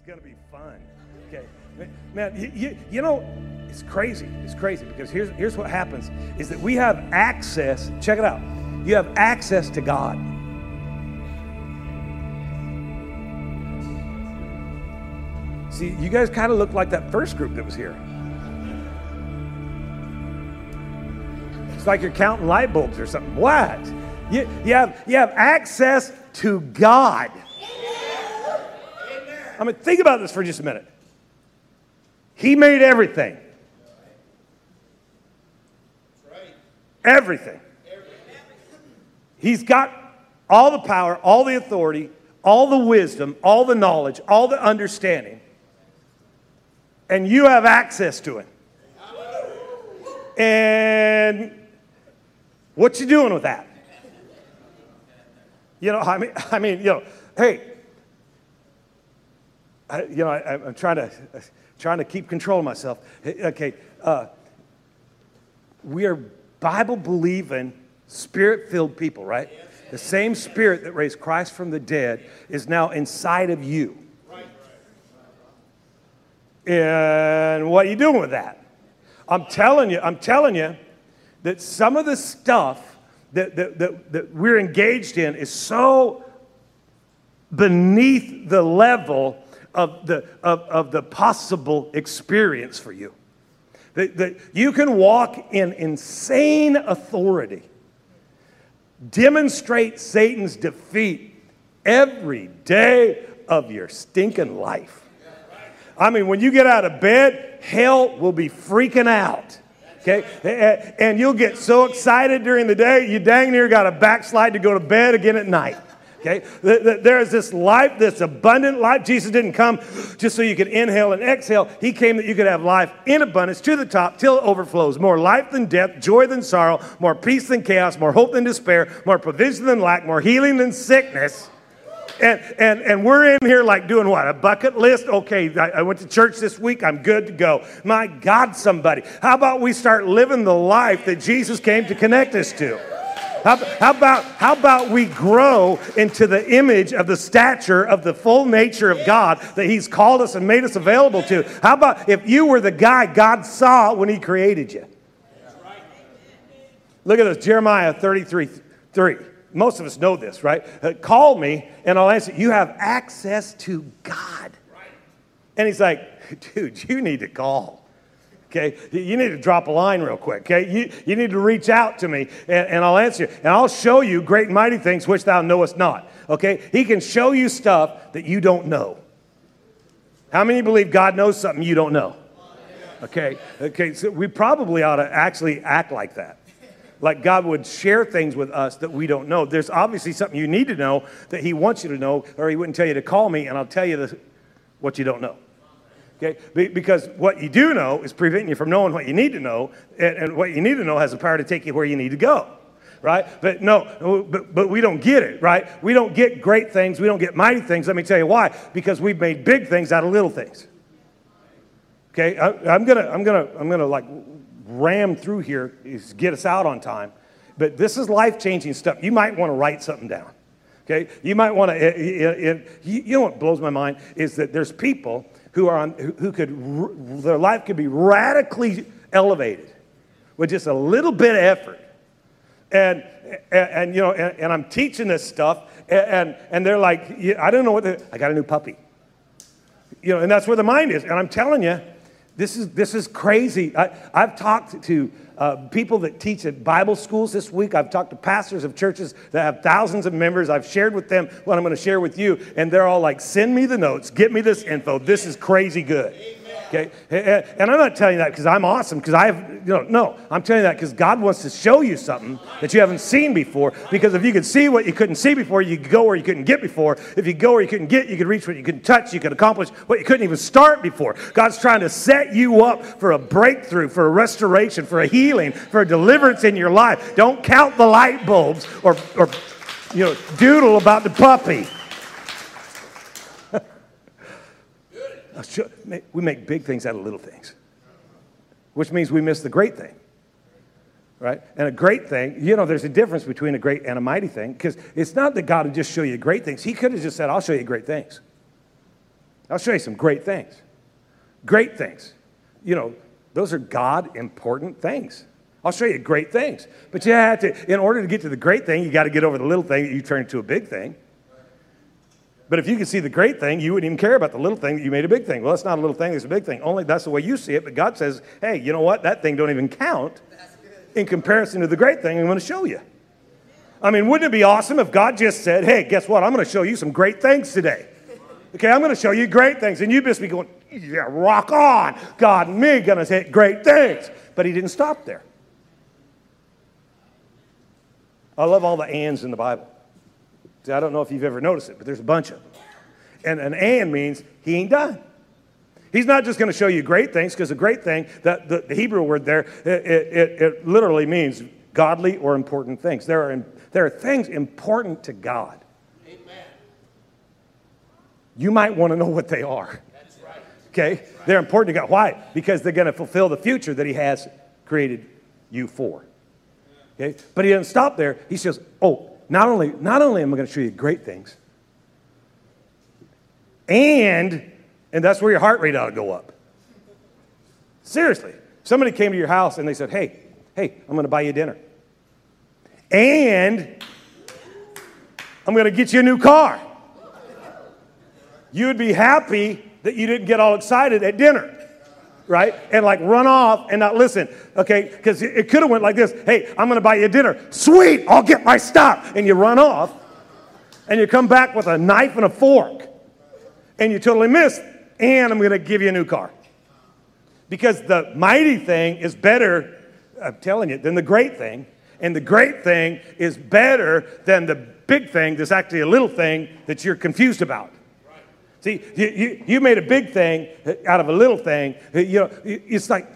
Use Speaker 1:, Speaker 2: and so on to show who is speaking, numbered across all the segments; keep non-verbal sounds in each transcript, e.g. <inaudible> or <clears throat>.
Speaker 1: is going to be fun. Okay. Man, you, you, you know, it's crazy. It's crazy because here's, here's what happens is that we have access. Check it out. You have access to God. See, you guys kind of look like that first group that was here. It's like you're counting light bulbs or something. What? You, you, have, you have access to God. I mean, think about this for just a minute. He made everything. Everything. He's got all the power, all the authority, all the wisdom, all the knowledge, all the understanding. And you have access to it. And what you doing with that? You know, I mean, <laughs> I mean, you know, hey, I, you know, I, am trying to trying to keep control of myself. Okay, uh, we are Bible believing, spirit filled people, right? The same spirit that raised Christ from the dead is now inside of you. And what are you doing with that? I'm telling you, I'm telling you that some of the stuff that, that, that, that we're engaged in is so beneath the level of the, of, of the possible experience for you. That, that you can walk in insane authority, demonstrate Satan's defeat every day of your stinking life. I mean, when you get out of bed, hell will be freaking out. Okay? And you'll get so excited during the day, you dang near got a backslide to go to bed again at night. Okay? There is this life, this abundant life. Jesus didn't come just so you could inhale and exhale. He came that you could have life in abundance to the top till it overflows. More life than death, joy than sorrow, more peace than chaos, more hope than despair, more provision than lack, more healing than sickness. And, and, and we're in here like doing what? A bucket list? Okay, I, I, went to church this week. I'm good to go. My God, somebody. How about we start living the life that Jesus came to connect us to? How, how, about, how about we grow into the image of the stature of the full nature of God that He's called us and made us available to? How about if you were the guy God saw when He created you? Look at this Jeremiah 33 3. Most of us know this, right? Uh, call me and I'll answer. You have access to God. And He's like, <laughs> dude, you need to call okay? You need to drop a line real quick, okay? You, you need to reach out to me and, and I'll answer you. And I'll show you great and mighty things which thou knowest not, okay? He can show you stuff that you don't know. How many believe God knows something you don't know? Okay, okay, so we probably ought to actually act like that. Like God would share things with us that we don't know. There's obviously something you need to know that He wants you to know, or He wouldn't tell you to call me and I'll tell you the, what you don't know. Okay? Because what you do know is preventing you from knowing what you need to know, and, what you need to know has the power to take you where you need to go. Right? But no, but, but we don't get it, right? We don't get great things, we don't get mighty things. Let me tell you why. Because we've made big things out of little things. Okay, I, am gonna, I'm gonna, I'm gonna like ram through here, get us out on time. But this is life changing stuff. You might want to write something down. Okay, you might want to. You know what blows my mind is that there's people who, are on, who could, their life could be radically elevated with just a little bit of effort. And, and, and you know, and, and, I'm teaching this stuff, and, and they're like, I don't know what, I got a new puppy. You know, and that's where the mind is. And I'm telling you, this is, this is crazy. I, I've talked to uh, people that teach at Bible schools this week. I've talked to pastors of churches that have thousands of members. I've shared with them what I'm going to share with you, and they're all like, send me the notes, get me this info. This is crazy good. Okay? And I'm not telling you that because I'm awesome, because I have, you know, no. I'm telling you that because God wants to show you something that you haven't seen before. Because if you could see what you couldn't see before, you could go where you couldn't get before. If you go where you couldn't get, you could reach what you couldn't touch, you could accomplish what you couldn't even start before. God's trying to set you up for a breakthrough, for a restoration, for a healing, for a deliverance in your life. Don't count the light bulbs or, or you know, doodle about the puppy. We make big things out of little things, which means we miss the great thing. Right? And a great thing, you know, there's a difference between a great and a mighty thing because it's not that God would just show you great things. He could have just said, I'll show you great things. I'll show you some great things. Great things. You know, those are God important things. I'll show you great things. But you have to, in order to get to the great thing, you got to get over the little thing that you turn into a big thing. But if you could see the great thing, you wouldn't even care about the little thing that you made a big thing. Well, that's not a little thing, it's a big thing. Only that's the way you see it. But God says, hey, you know what? That thing don't even count in comparison to the great thing I'm going to show you. I mean, wouldn't it be awesome if God just said, hey, guess what? I'm going to show you some great things today. Okay, I'm going to show you great things. And you'd just be going, yeah, rock on. God and me going to say great things. But he didn't stop there. I love all the ands in the Bible. See, I don't know if you've ever noticed it, but there's a bunch of them. And an and means he ain't done. He's not just going to show you great things, because a great thing, that the, the, Hebrew word there, it, it, it, literally means godly or important things. There are, there are things important to God. Amen. You might want to know what they are. That's right. Okay? They're important to God. Why? Because they're going to fulfill the future that He has created you for. Okay? But He doesn't stop there. He says, oh, not only, not only am I going to show you great things, and, and that's where your heart rate ought to go up. Seriously. Somebody came to your house and they said, hey, hey, I'm going to buy you dinner. And I'm going to get you a new car. You'd be happy that you didn't get all excited at dinner right? And like run off and not listen, okay? Because it could have went like this Hey, I'm gonna buy you dinner. Sweet, I'll get my stuff. And you run off and you come back with a knife and a fork and you totally miss, and I'm gonna give you a new car. Because the mighty thing is better, I'm telling you, than the great thing. And the great thing is better than the big thing that's actually a little thing that you're confused about. See, you, you, you, made a big thing uh, out of a little thing. Uh, you know, it's like,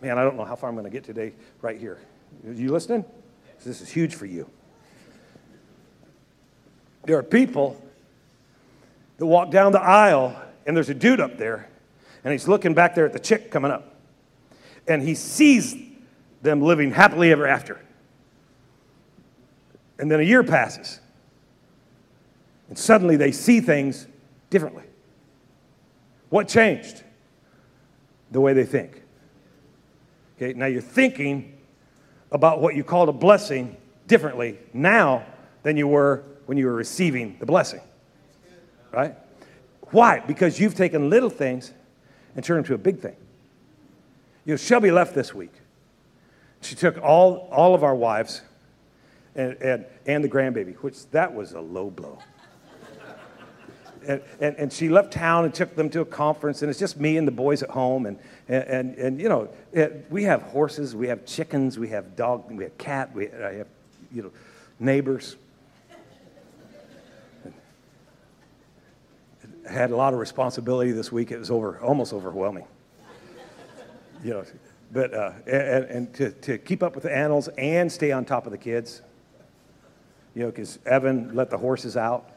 Speaker 1: man, I don't know how far I'm going to get today right here. Are you listening? This is huge for you. There are people that walk down the aisle, and there's a dude up there, and he's looking back there at the chick coming up. And he sees them living happily ever after. And then a year passes. And suddenly they see things differently. What changed? The way they think. Okay, now you're thinking about what you called a blessing differently now than you were when you were receiving the blessing. Right? Why? Because you've taken little things and turned them to a big thing. You know, Shelby left this week. She took all, all of our wives and, and, and the grandbaby, which that was a low blow and, and, and, she left town and took them to a conference, and it's just me and the boys at home. And, and, and, you know, it, we have horses, we have chickens, we have dog, we have cat, we I have, you know, neighbors. I had a lot of responsibility this week. It was over, almost overwhelming. You know, but, uh, and, and to, to keep up with the animals and stay on top of the kids. You know, because Evan let the horses out.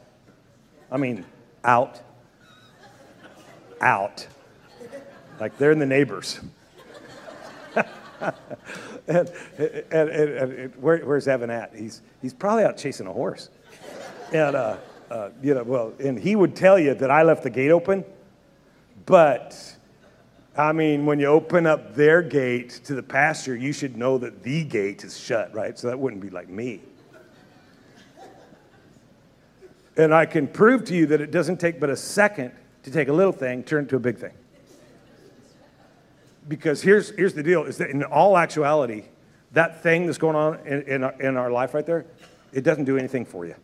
Speaker 1: I mean, out, out. Like they're in the neighbors. <laughs> and, and, and, and where, where's Evan at? He's, he's probably out chasing a horse. And, uh, uh, you know, well, and he would tell you that I left the gate open, but I mean, when you open up their gate to the pasture, you should know that the gate is shut, right? So that wouldn't be like me. And I can prove to you that it doesn't take but a second to take a little thing, turn it to a big thing. Because here's, here's the deal is that in all actuality, that thing that's going on in, in, our, in our life right there, it doesn't do anything for you.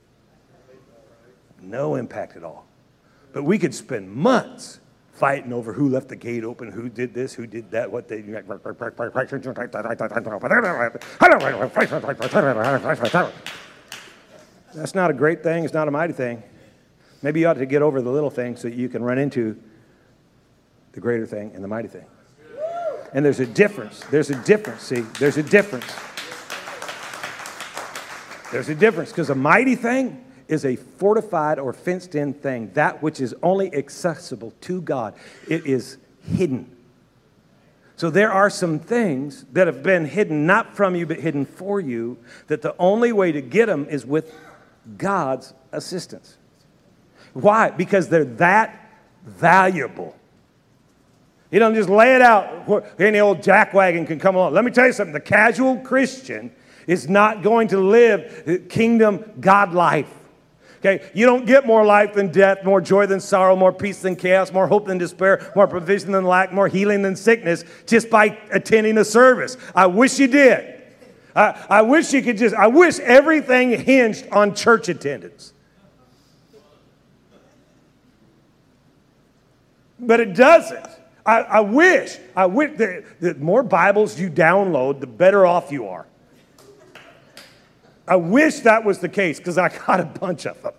Speaker 1: No impact at all. But we could spend months fighting over who left the gate open, who did this, who did that, what they. That's not a great thing. It's not a mighty thing. Maybe you ought to get over the little thing so you can run into the greater thing and the mighty thing. And there's a difference. There's a difference. See, there's a difference. There's a difference because a mighty thing is a fortified or fenced in thing, that which is only accessible to God. It is hidden. So there are some things that have been hidden, not from you, but hidden for you, that the only way to get them is with God's assistance. Why? Because they're that valuable. You don't just lay it out. Any old jackwagon can come along. Let me tell you something the casual Christian is not going to live the kingdom God life. Okay, you don't get more life than death, more joy than sorrow, more peace than chaos, more hope than despair, more provision than lack, more healing than sickness just by attending a service. I wish you did. I, I wish you could just, I wish everything hinged on church attendance. But it doesn't. I, I wish, I wish that the more Bibles you download, the better off you are. I wish that was the case because I got a bunch of them.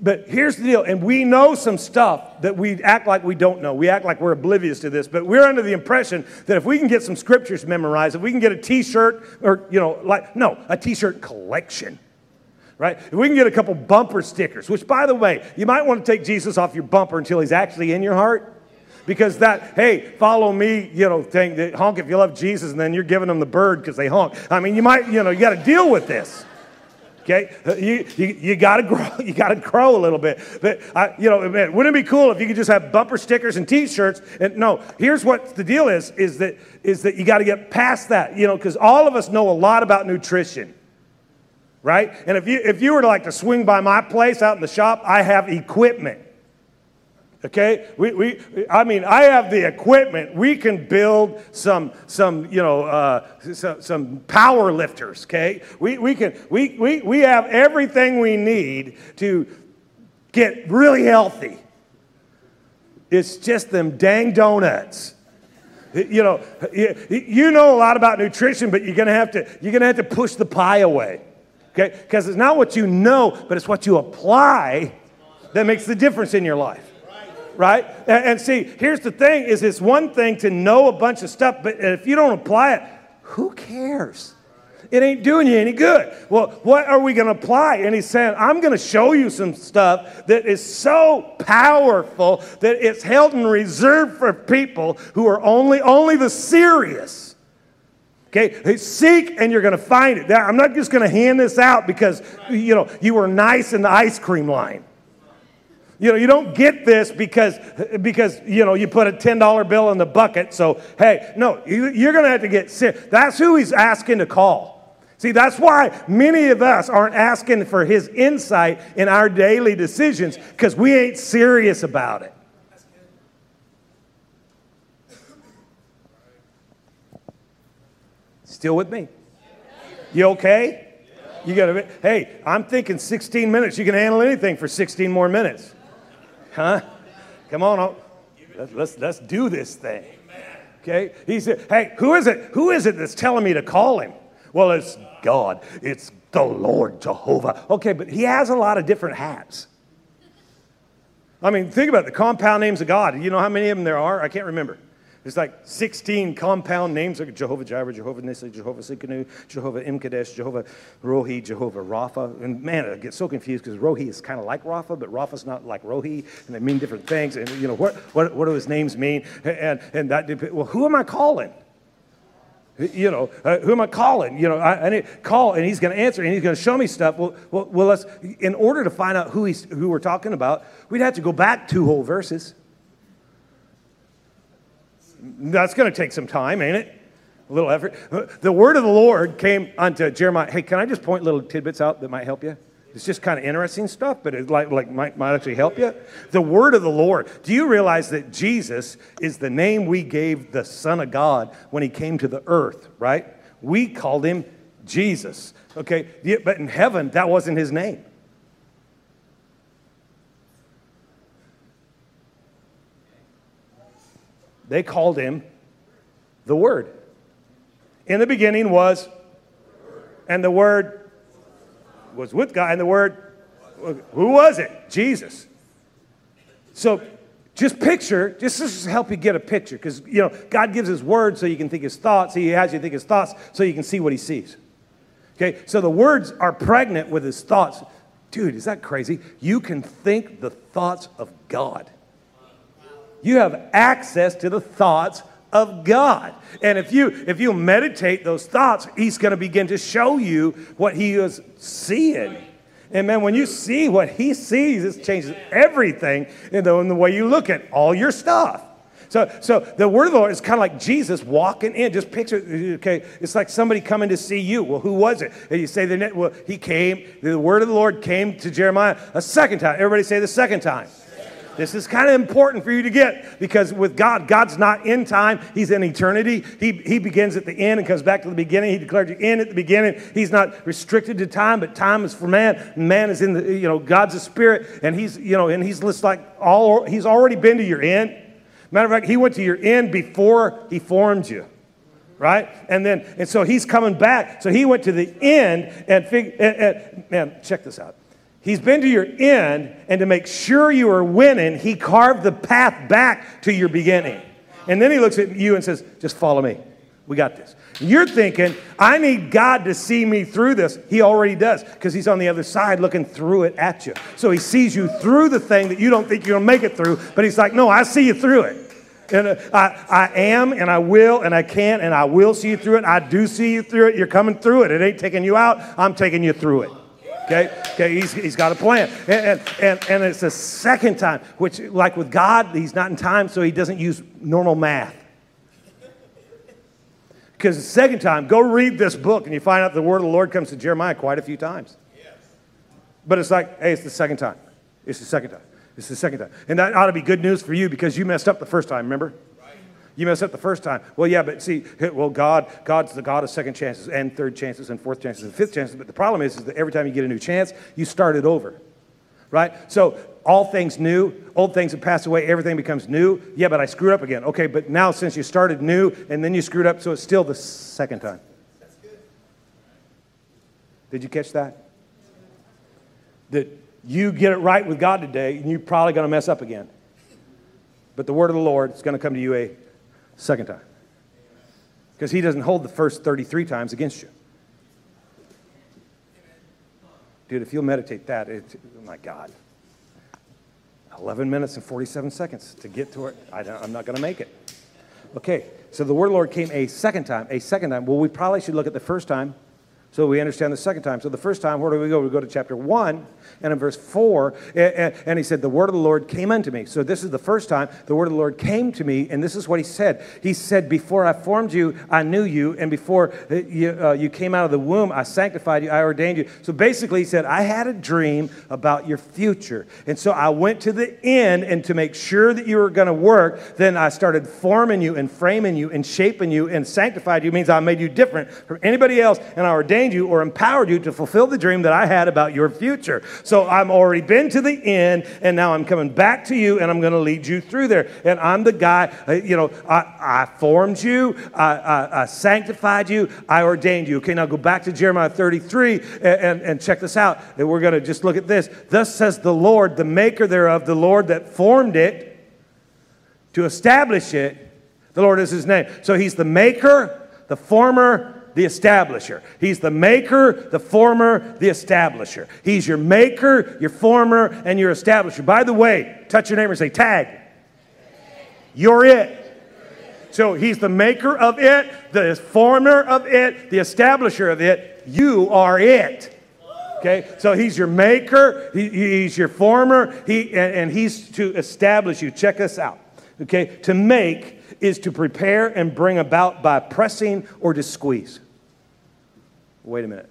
Speaker 1: But here's the deal, and we know some stuff that we act like we don't know. We act like we're oblivious to this, but we're under the impression that if we can get some scriptures memorized, if we can get a t shirt, or, you know, like, no, a t shirt collection, right? If we can get a couple bumper stickers, which, by the way, you might want to take Jesus off your bumper until he's actually in your heart because that hey follow me you know thing honk if you love jesus and then you're giving them the bird because they honk i mean you might you know you got to deal with this okay? Uh, you, you, you got to <laughs> grow you got to grow a little bit. But I, you know man, wouldn't it be cool if you could just have bumper stickers and t-shirts? And no here's what the deal is is that is that you got to get past that you know because all of us know a lot about nutrition right? And if you if you were to like to swing by my place out in the shop i have equipment Okay, we, we, I mean, I have the equipment. We can build some, some, you know, uh, some, some power lifters. Okay, we, we can, we, we, we have everything we need to get really healthy. It's just them dang donuts. You know, you know a lot about nutrition, but you're gonna have to, you're gonna have to push the pie away. Okay, because it's not what you know, but it's what you apply that makes the difference in your life right? And, and, see, here's the thing: is it's one thing to know a bunch of stuff, but if you don't apply it, who cares? It ain't doing you any good. Well, what are we going to apply? And he's saying, I'm going to show you some stuff that is so powerful that it's held in reserve for people who are only only the serious. Okay, seek and you're going to find it. I'm not just going to hand this out because you know you were nice in the ice cream line. You know, you don't get this because, because you know, you put a $10 bill in the bucket. So, hey, no, you, you're going to have to get sick. That's who he's asking to call. See, that's why many of us aren't asking for his insight in our daily decisions because we ain't serious about it. Still with me? You okay? You got to, hey, I'm thinking 16 minutes. You can handle anything for 16 more minutes. Huh? Come on. Let's, let's, let's do this thing. Okay? He said, Hey, who is it? Who is it that's telling me to call him? Well, it's God. It's the Lord Jehovah. Okay, but he has a lot of different hats. I mean, think about it, the compound names of God. You know how many of them there are? I can't remember. There's like 16 compound names like Jehovah Jireh, Jehovah Nissi, Jehovah Tsidkenu, Jehovah Imkadesh, Jehovah Rohi, Jehovah Rapha. And man, I get so confused because Rohi is kind of like Rapha, but Rapha's not like Rohi, and they mean different things. And you know, what, what, what do his names mean? And, and that, well, who am I calling? You know, uh, who am I calling? You know, I, I need call, and he's going to answer, and he's going to show me stuff. Well, well, well, let's. In order to find out who he's who we're talking about, we'd have to go back two whole verses. That's going to take some time, ain't it? A little effort. The word of the Lord came unto Jeremiah. Hey, can I just point little tidbits out that might help you? It's just kind of interesting stuff, but it like, like might, might actually help you. The word of the Lord. Do you realize that Jesus is the name we gave the Son of God when he came to the earth, right? We called him Jesus. Okay, but in heaven, that wasn't his name. They called him the Word. In the beginning was, and the Word was with God, and the Word, who was it? Jesus. So just picture, just to help you get a picture, because you know God gives His Word so you can think His thoughts. He has you think His thoughts so you can see what He sees. Okay, so the words are pregnant with His thoughts. Dude, is that crazy? You can think the thoughts of God. You have access to the thoughts of God. And if you if you meditate those thoughts, he's going to begin to show you what he is seeing. And man, when you see what he sees, it changes everything in the, in the way you look at all your stuff. So, so the word of the Lord is kind of like Jesus walking in. Just picture, okay, it's like somebody coming to see you. Well, who was it? And you say, the, well, he came, the word of the Lord came to Jeremiah a second time. Everybody say the second time. This is kind of important for you to get because with God, God's not in time, He's in eternity. He, he begins at the end and comes back to the beginning. He declared you in at the beginning. He's not restricted to time, but time is for man. Man is in the, you know, God's a spirit, and He's, you know, and He's just like all, He's already been to your end. Matter of fact, He went to your end before He formed you right? And then, and so he's coming back. So he went to the end and, fig- and, man, check this out. He's been to your end, and to make sure you are winning, he carved the path back to your beginning. And then he looks at you and says, Just follow me. We got this. You're thinking, I need God to see me through this. He already does because he's on the other side looking through it at you. So he sees you through the thing that you don't think you're going to make it through, but he's like, No, I see you through it. And uh, I, I am, and I will, and I can, and I will see you through it. I do see you through it. You're coming through it. It ain't taking you out, I'm taking you through it. Okay? Okay, he's, he's got a plan. And, and, and it's the second time, which, like with God, he's not in time, so he doesn't use normal math. Because the second time, go read this book and you find out the word of the Lord comes to Jeremiah quite a few times. But it's like, hey, it's the second time. It's the second time. It's the second time. And that ought to be good news for you because you messed up the first time, remember? You messed up the first time. Well, yeah, but see, <laughs> well, God, God's the God of second chances and third chances and fourth chances and fifth chances. But the problem is, is that every time you get a new chance, you start it over. Right? So all things new, old things have passed away, everything becomes new. Yeah, but I screwed up again. Okay, but now since you started new and then you screwed up, so it's still the second time. Did you catch that? That you get it right with God today, and you're probably going to mess up again. But the word of the Lord is going to come to you a second time. Because he doesn't hold the first 33 times against you. Dude, if you'll meditate that, it, oh my God. 11 minutes and 47 seconds to get to it. I am not going to make it. Okay, so the word Lord came a second time, a second time. Well, we probably should look at the first time so we understand the second time. So the first time, where do we go? We go to chapter 1 and in verse 4, and he said, The word of the Lord came unto me. So this is the first time the word of the Lord came to me, and this is what he said. He said, Before I formed you, I knew you, and before uh, you, uh, you came out of the womb, I sanctified you, I ordained you. So basically, he said, I had a dream about your future. And so I went to the end, and to make sure that you were going to work, then I started forming you and framing you and shaping you and sanctified you, means I made you different from anybody else, and I ordained you or empowered you to fulfill the dream that I had about your future. So I'm already been to the end, and now I'm coming back to you, and I'm going to lead you through there. And I'm the guy, uh, you know, I, I formed you, I, I, I, sanctified you, I ordained you. Okay, now go back to Jeremiah 33 and, and, and check this out. And we're going to just look at this. Thus says the Lord, the maker thereof, the Lord that formed it to establish it. The Lord is his name. So he's the maker, the former, the establisher. He's the maker, the former, the establisher. He's your maker, your former, and your establisher. By the way, touch your neighbor and say, tag. You're it. So he's the maker of it, the former of it, the establisher of it. You are it. Okay, so he's your maker, he, he's your former, he, and, and he's to establish you. Check us out. Okay, to make is to prepare and bring about by pressing or to squeeze. Wait a minute.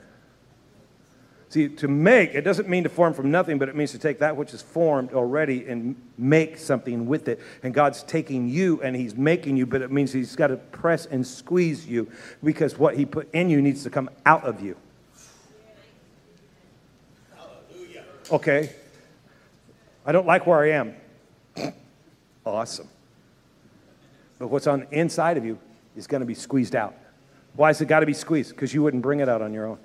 Speaker 1: See, to make, it doesn't mean to form from nothing, but it means to take that which is formed already and make something with it. And God's taking you and He's making you, but it means He's got to press and squeeze you because what He put in you needs to come out of you. Okay. I don't like where I am. <clears throat> awesome. But what's on the inside of you is going to be squeezed out. Why has it got to be squeezed? Because you wouldn't bring it out on your own.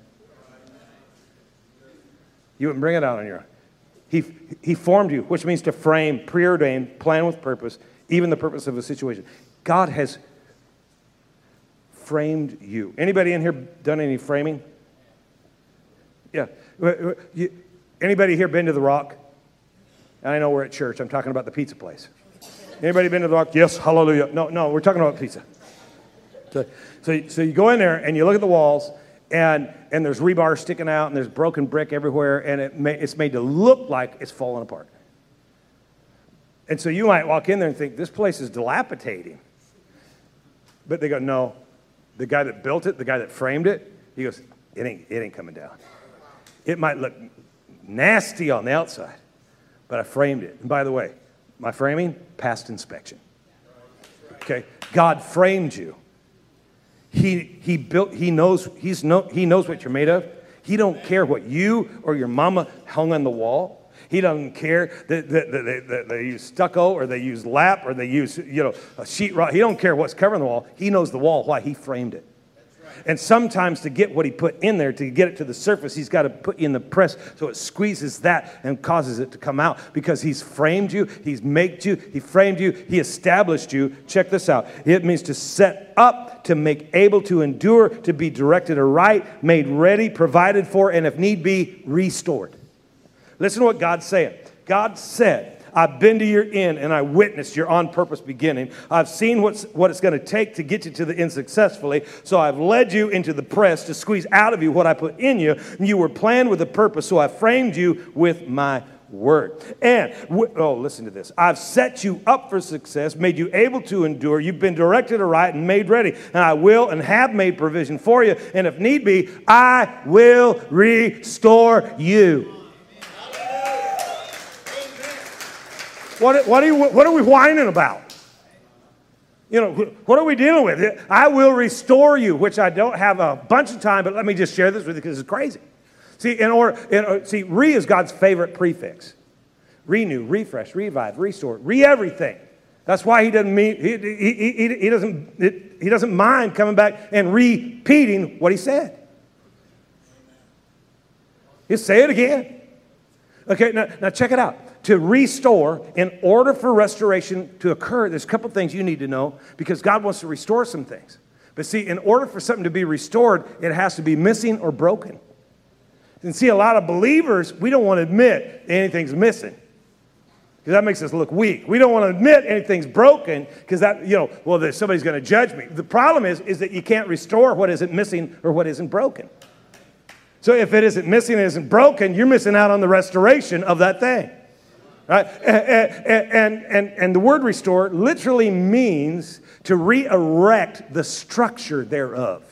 Speaker 1: You wouldn't bring it out on your own. He, he formed you, which means to frame, preordain, plan with purpose, even the purpose of a situation. God has framed you. Anybody in here done any framing? Yeah. Anybody here been to the Rock? I know we're at church. I'm talking about the pizza place. Anybody been to the Rock? Yes, hallelujah. No, no, we're talking about pizza. So, so, so you go in there and you look at the walls and, and there's rebar sticking out, and there's broken brick everywhere, and it may, it's made to look like it's falling apart. And so you might walk in there and think, this place is dilapidating. But they go, no. The guy that built it, the guy that framed it, he goes, it ain't, it ain't coming down. It might look nasty on the outside, but I framed it. And by the way, my framing passed inspection. Okay? God framed you. He, he built, he knows, he's no, he knows what you're made of. He don't care what you or your mama hung on the wall. He doesn't care that, that, that, that, they use stucco or they use lap or they use, you know, a sheetrock. He don't care what's covering the wall. He knows the wall, why he framed it. And sometimes to get what he put in there, to get it to the surface, he's got to put you in the press so it squeezes that and causes it to come out because he's framed you, he's made you, he framed you, he established you. Check this out. It means to set up, to make able to endure, to be directed aright, made ready, provided for, and if need be, restored. Listen to what God's saying. God said, I've been to your end and I witnessed your on purpose beginning. I've seen what's, what it's going to take to get you to the end successfully. So I've led you into the press to squeeze out of you what I put in you. You were planned with a purpose, so I framed you with my word. And, oh, listen to this. I've set you up for success, made you able to endure. You've been directed aright and made ready. And I will and have made provision for you. And if need be, I will restore you. What, what, are, you, what are we whining about? You know, what are we dealing with? I will restore you, which I don't have a bunch of time, but let me just share this with you because it's crazy. See, in order, in, see, re is God's favorite prefix. Renew, refresh, revive, restore, re everything. That's why he doesn't mean he, he, he, he doesn't he doesn't mind coming back and repeating what he said. He'll say it again. Okay, now, now check it out to restore, in order for restoration to occur, there's a couple things you need to know because God wants to restore some things. But see, in order for something to be restored, it has to be missing or broken. And see, a lot of believers, we don't want to admit anything's missing because that makes us look weak. We don't want to admit anything's broken because that, you know, well, somebody's going to judge me. The problem is, is that you can't restore what isn't missing or what isn't broken. So if it isn't missing, it isn't broken, you're missing out on the restoration of that thing. Right? And, and, and, the word restore literally means to re erect the structure thereof.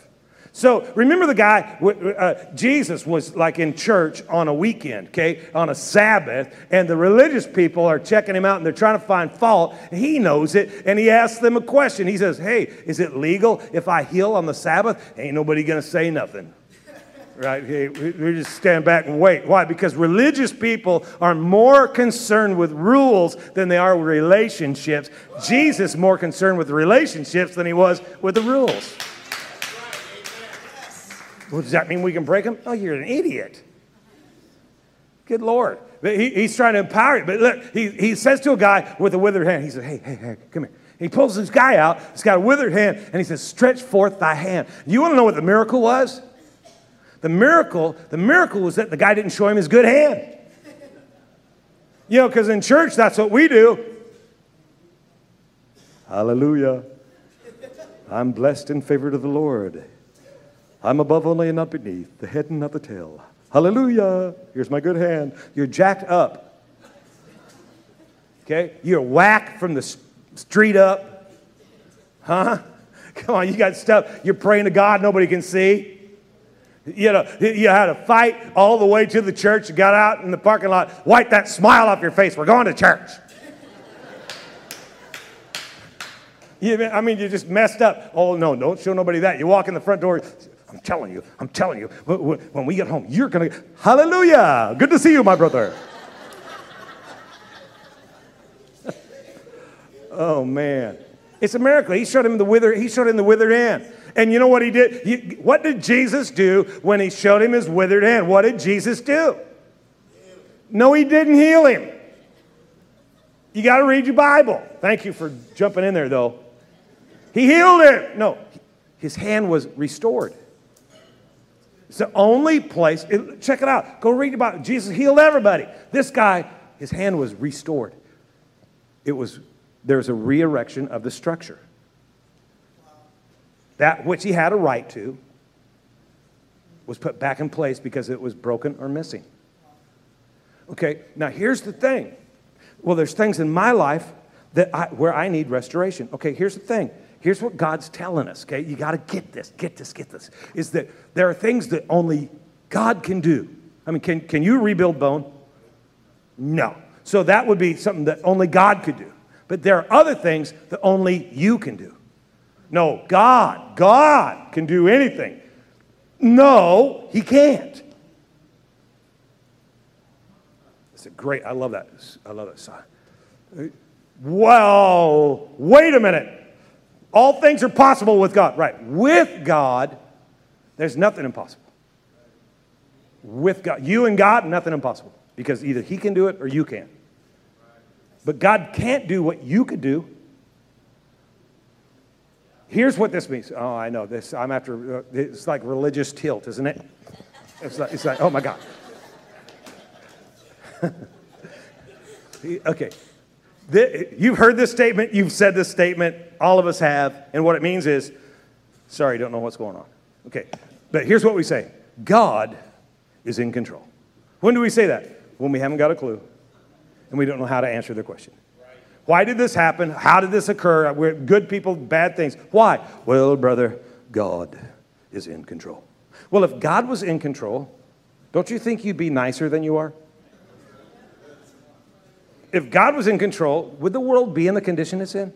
Speaker 1: So remember the guy, uh, Jesus was like in church on a weekend, okay, on a Sabbath, and the religious people are checking him out and they're trying to find fault. He knows it, and he asks them a question. He says, Hey, is it legal if I heal on the Sabbath? Ain't nobody gonna say nothing right? We just stand back and wait. Why? Because religious people are more concerned with rules than they are with relationships. Jesus more concerned with relationships than he was with the rules. Well, does that mean we can break them? Oh, you're an idiot. Good Lord. He, he's trying to empower you. But look, he, he says to a guy with a withered hand, he says, Hey, hey, hey, come here. He pulls this guy out. He's got a withered hand, and he says, Stretch forth thy hand. You want to know what the miracle was? The miracle, the miracle was that the guy didn't show him his good hand. You know, because in church, that's what we do. Hallelujah. I'm blessed and favored of the Lord. I'm above only and not beneath, the head and not the tail. Hallelujah. Here's my good hand. You're jacked up. Okay? You're whack from the street up. Huh? <laughs> Come on, you got stuff. You're praying to God nobody can see. You know, you had a fight all the way to the church. You got out in the parking lot. Wipe that smile off your face. We're going to church. you, I mean, you just messed up. Oh, no, don't show nobody that. You walk in the front door. I'm telling you, I'm telling you, when we get home, you're going to, hallelujah. Good to see you, my brother. <laughs> oh, man. It's a miracle. He showed him the wither, he showed him the withered hand. And you know what he did? What did Jesus do when he showed him his withered hand? What did Jesus do? No, he didn't heal him. You got to read your Bible. Thank you for jumping in there, though. He healed him. No, his hand was restored. It's the only place. It, check it out. Go read about it. Jesus healed everybody. This guy, his hand was restored. It was there's a re-erection of the structure that which he had a right to. was put back in place because it was broken or missing. Okay, now here's the thing. Well, there's things in my life that I, where I need restoration. Okay, here's the thing. Here's what God's telling us, okay? You got to get this, get this, get this. Is that there are things that only God can do. I mean, can, can you rebuild bone? No. So that would be something that only God could do. But there are other things that only you can do. No, God, God can do anything. No, He can't. It's a great, I love that. I love that sign. Well, wait a minute. All things are possible with God. Right. With God, there's nothing impossible. With God. You and God, nothing impossible. Because either He can do it or you can't. But God can't do what you could do. Here's what this means. Oh, I know this. I'm after, uh, it's like religious tilt, isn't it? It's like, it's like oh my God. <laughs> okay. You've heard this statement, you've said this statement, all of us have, and what it means is, sorry, don't know what's going on. Okay, but here's what we say God is in control. When do we say that? When we haven't got a clue and we don't know how to answer the question. Why did this happen? How did this occur? We're good people, bad things. Why? Well, brother, God is in control. Well, if God was in control, don't you think you'd be nicer than you are? If God was in control, would the world be in the condition it's in?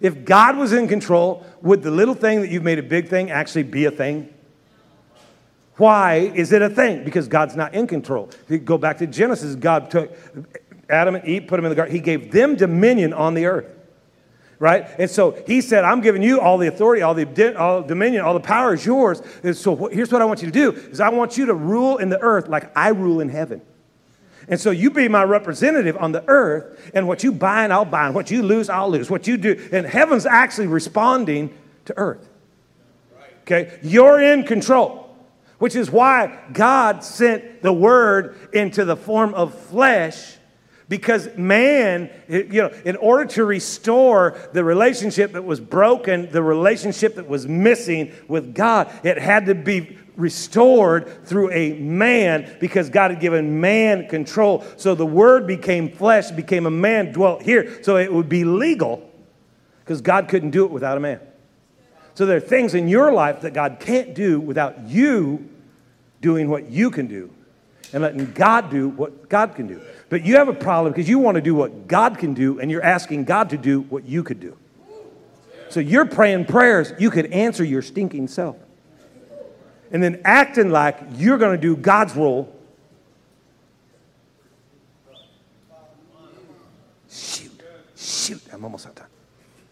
Speaker 1: If God was in control, would the little thing that you've made a big thing actually be a thing? Why is it a thing? Because God's not in control. If you go back to Genesis, God took Adam and Eve, put them in the garden. He gave them dominion on the earth. Right? And so he said, I'm giving you all the authority, all the all dominion, all the power is yours. And so here's what I want you to do is I want you to rule in the earth like I rule in heaven. And so you be my representative on the earth, and what you bind, I'll bind. What you lose, I'll lose. What you do, and heaven's actually responding to earth. Okay? You're in control which is why God sent the word into the form of flesh because man you know in order to restore the relationship that was broken the relationship that was missing with God it had to be restored through a man because God had given man control. So the word became flesh became a man dwelt here. So it would be legal because God couldn't do it without a man. So there are things in your life that God can't do without you doing what you can do and letting God do what God can do. But you have a problem because you want to do what God can do and you're asking God to do what you could do. So you're praying prayers you could answer your stinking self. And then acting like you're going to do God's role. Shoot, shoot, I'm almost out of time.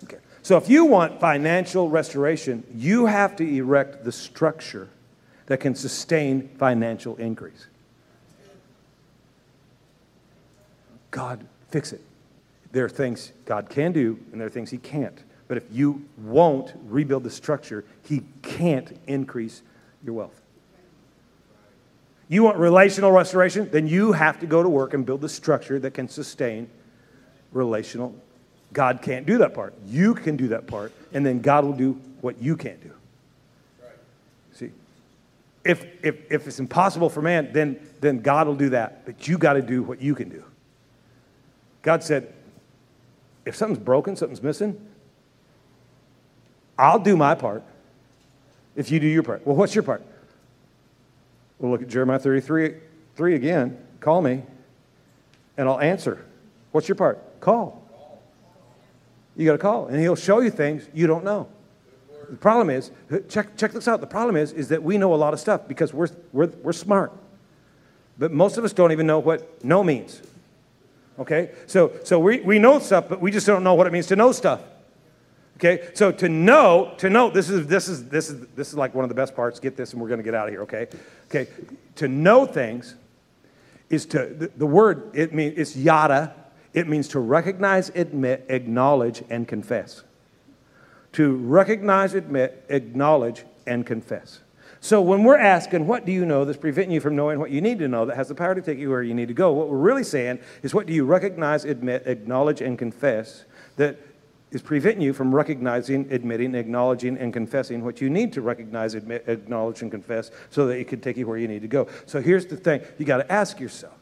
Speaker 1: Okay. So if you want financial restoration, you have to erect the structure that can sustain financial increase. God, fix it. There are things God can do, and there are things He can't. But if you won't rebuild the structure, He can't increase your wealth. You want relational restoration? Then you have to go to work and build the structure that can sustain relational God can't do that part. You can do that part, and then God will do what you can't do. See, if, if, if it's impossible for man, then, then God will do that, but you got to do what you can do. God said, if something's broken, something's missing, I'll do my part if you do your part. Well, what's your part? We'll look at Jeremiah 33 3 again. Call me, and I'll answer. What's your part? Call. You got to call, and he'll show you things you don't know. The problem is, check, check this out. The problem is, is that we know a lot of stuff because we're, we're, we're smart. But most of us don't even know what no means. Okay? So, so we, we know stuff, but we just don't know what it means to know stuff. Okay? So to know, to know, this is, this is, this is, this is like one of the best parts. Get this, and we're going to get out of here, okay? Okay? To know things is to, the, the word, it means, it's yada, it means to recognize, admit, acknowledge, and confess. To recognize, admit, acknowledge, and confess. So when we're asking, what do you know that's preventing you from knowing what you need to know that has the power to take you where you need to go? What we're really saying is, what do you recognize, admit, acknowledge, and confess that is preventing you from recognizing, admitting, acknowledging, and confessing what you need to recognize, admit, acknowledge, and confess so that it can take you where you need to go. So here's the thing you got to ask yourself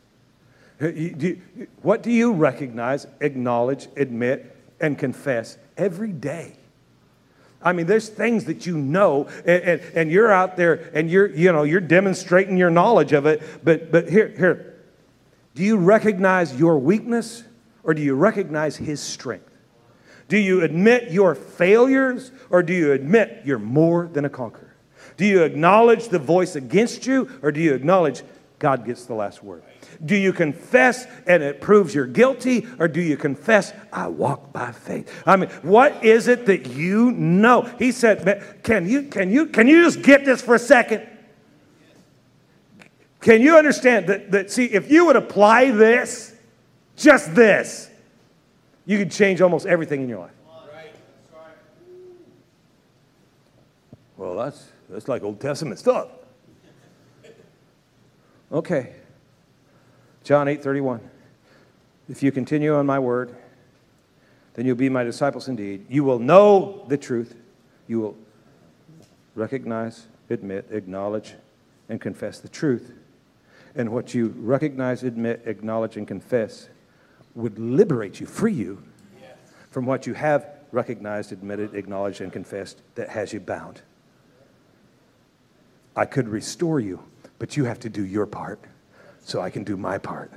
Speaker 1: what do you recognize, acknowledge, admit, and confess every day? I mean, there's things that you know, and, and, and, you're out there and you're, you know, you're demonstrating your knowledge of it. But, but here, here, do you recognize your weakness or do you recognize his strength? Do you admit your failures or do you admit you're more than a conqueror? Do you acknowledge the voice against you or do you acknowledge God gets the last word? Do you confess and it proves you're guilty, or do you confess, I walk by faith? I mean, what is it that you know? He said, Can you, can you, can you just get this for a second? Can you understand that, that? See, if you would apply this, just this, you could change almost everything in your life. Well, that's, that's like Old Testament stuff. Okay. John 8:31. If you continue on my word, then you'll be my disciples indeed. You will know the truth. You will recognize, admit, acknowledge, and confess the truth. And what you recognize, admit, acknowledge, and confess would liberate you, free you from what you have recognized, admitted, acknowledged, and confessed that has you bound. I could restore you, but you have to do your part so I can do my part.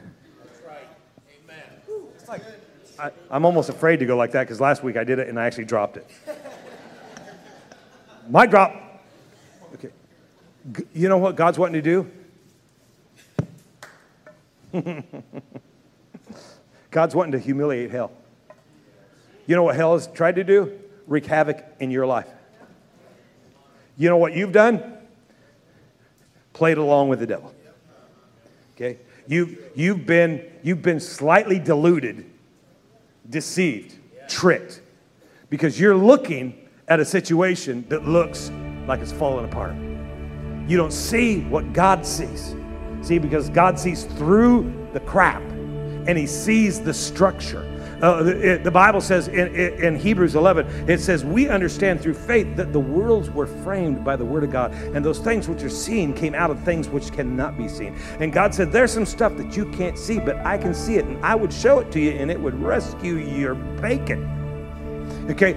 Speaker 1: That's right. Amen. It's like, I, I'm almost afraid to go like that because last week I did it and I actually dropped it. <laughs> my drop. Okay. You know what God's wanting to do? <laughs> God's wanting to humiliate hell. You know what hell has tried to do? Wreak havoc in your life. You know what you've done? Played along with the devil. Okay? You, you've, been, you've been slightly deluded, deceived, tricked, because you're looking at a situation that looks like it's falling apart. You don't see what God sees. See, because God sees through the crap and He sees the structure. Uh, the, the, Bible says in, in, Hebrews 11, it says, We understand through faith that the worlds were framed by the Word of God, and those things which are seen came out of things which cannot be seen. And God said, There's some stuff that you can't see, but I can see it, and I would show it to you, and it would rescue your bacon. Okay?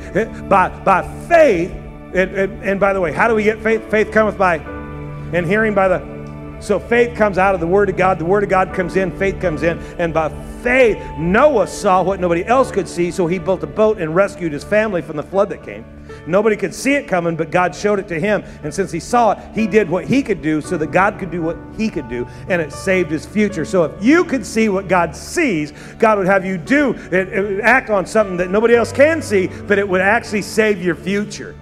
Speaker 1: By, by faith, and, and, and by the way, how do we get faith? Faith cometh by, and hearing by the so faith comes out of the Word of God. The Word of God comes in, faith comes in. And by faith, Noah saw what nobody else could see, so he built a boat and rescued his family from the flood that came. Nobody could see it coming, but God showed it to him. And since he saw it, he did what he could do so that God could do what he could do, and it saved his future. So if you could see what God sees, God would have you do it, it act on something that nobody else can see, but it would actually save your future.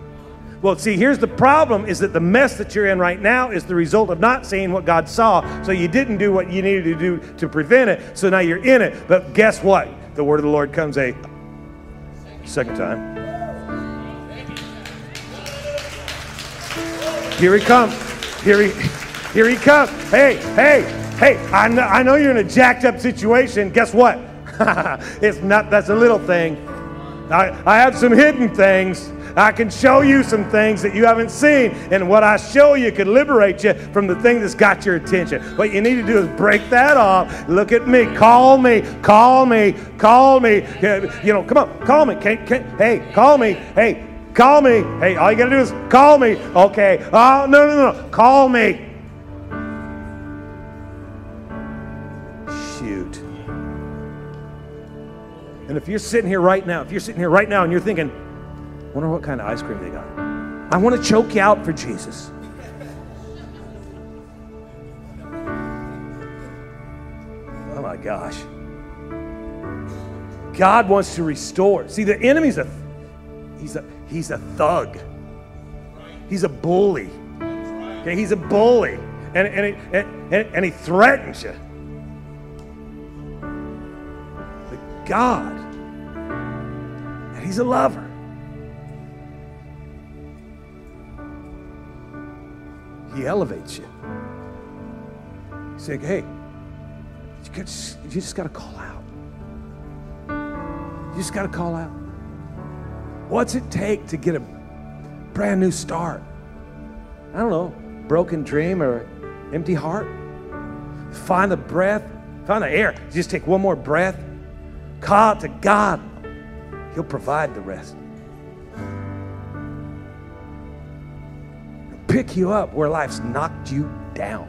Speaker 1: Well, see, here's the problem is that the mess that you're in right now is the result of not seeing what God saw. So you didn't do what you needed to do to prevent it. So now you're in it. But guess what? The word of the Lord comes a second time. Here he comes. Here he, here he comes. Hey, hey, hey, I know, I know you're in a jacked up situation. Guess what? <laughs> it's not, that's a little thing. I, I have some hidden things I can show you some things that you haven't seen. And what I show you could liberate you from the thing that's got your attention. What you need to do is break that off. Look at me. Call me. Call me. Call me. You know, come on. Call me. Can, can, hey, call me. Hey, call me. Hey, all you got to do is call me. Okay. Oh, no, no, no. Call me. Shoot. And if you're sitting here right now, if you're sitting here right now and you're thinking, Wonder what kind of ice cream they got. I want to choke you out for Jesus. Oh my gosh. God wants to restore. See, the enemy's a he's a he's a thug. He's a bully. Okay, he's a bully. And, and, he, and, and he threatens you. But God, and he's a lover. He elevates you. He's like, hey, you just, you just got to call out. You just got to call out. What's it take to get a brand new start? I don't know, broken dream or empty heart? Find the breath, find the air. Just take one more breath. Call out to God. He'll provide the rest. Pick you up where life's knocked you down.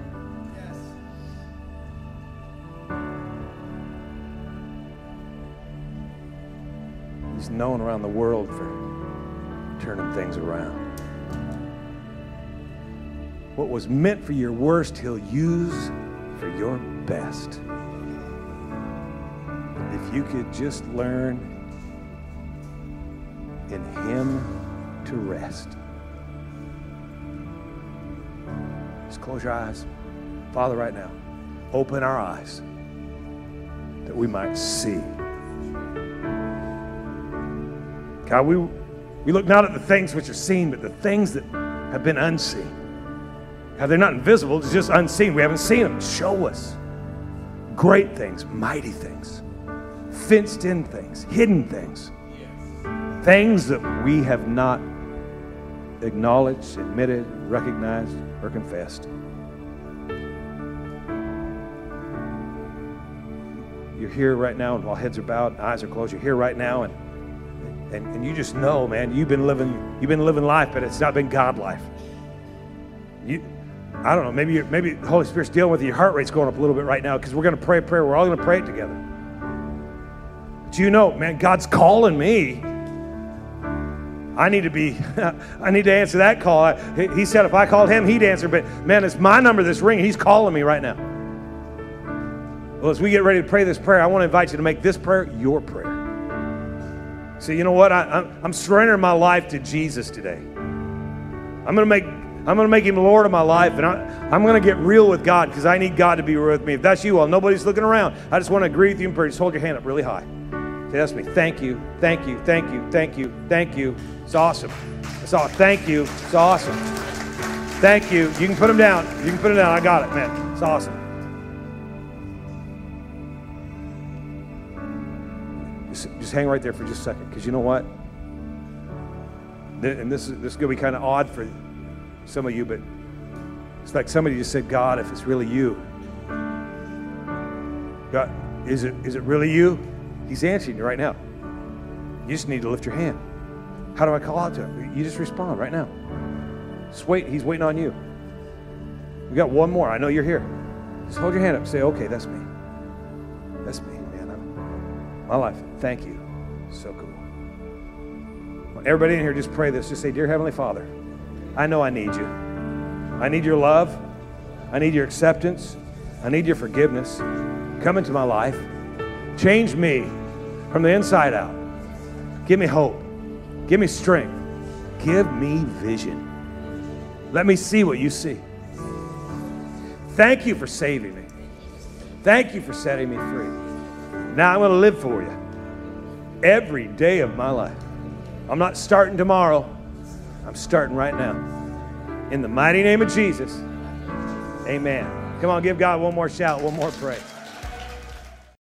Speaker 1: He's known around the world for turning things around. What was meant for your worst, He'll use for your best. If you could just learn in Him to rest. Just close your eyes. Father, right now, open our eyes that we might see. God, we, we look not at the things which are seen, but the things that have been unseen. God, they're not invisible, it's just unseen. We haven't seen them. Show us great things, mighty things, fenced in things, hidden things, things that we have not acknowledged, admitted, recognized, or confessed. You're here right now, and while heads are bowed and eyes are closed, you're here right now, and and, and you just know, man, you've been living you've been living life, but it's not been God life. You, I don't know, maybe maybe the Holy Spirit's dealing with you. Your heart rate's going up a little bit right now because we're going to pray a prayer. We're all going to pray it together. But you know, man, God's calling me. I need to be, <laughs> I need to answer that call. He said if I called him, he'd answer. But man, it's my number that's ringing. He's calling me right now. Well, as we get ready to pray this prayer, I want to invite you to make this prayer your prayer. Say, you know what? I, am I'm surrendering my life to Jesus today. I'm going to make I'm going to make him Lord of my life, and I, I'm going to get real with God because I need God to be real with me. If that's you, while nobody's looking around, I just want to agree with you in prayer. Just hold your hand up really high. Say, that's me. Thank you, thank you, thank you, thank you, thank you. It's awesome. It's all. Thank you. It's awesome. Thank you. You can put them down. You can put them down. I got it, man. It's awesome. Just, just hang right there for just a second, because you know what? And this is this is gonna be kind of odd for some of you, but it's like somebody just said, God, if it's really you, God, is it, is it really you? He's answering you right now. You just need to lift your hand. How do I call out to him? You just respond right now. Just wait. He's waiting on you. We got one more. I know you're here. Just hold your hand up. Say, okay, that's me. That's me, man. I'm, my life. Thank you. So cool. Everybody in here, just pray this. Just say, Dear Heavenly Father, I know I need you. I need your love. I need your acceptance. I need your forgiveness. Come into my life. Change me from the inside out. Give me hope. Give me strength. Give me vision. Let me see what you see. Thank you for saving me. Thank you for setting me free. Now I'm going to live for you every day of my life. I'm not starting tomorrow. I'm starting right now. In the mighty name of Jesus, amen. Come on, give God one more shout, one more praise.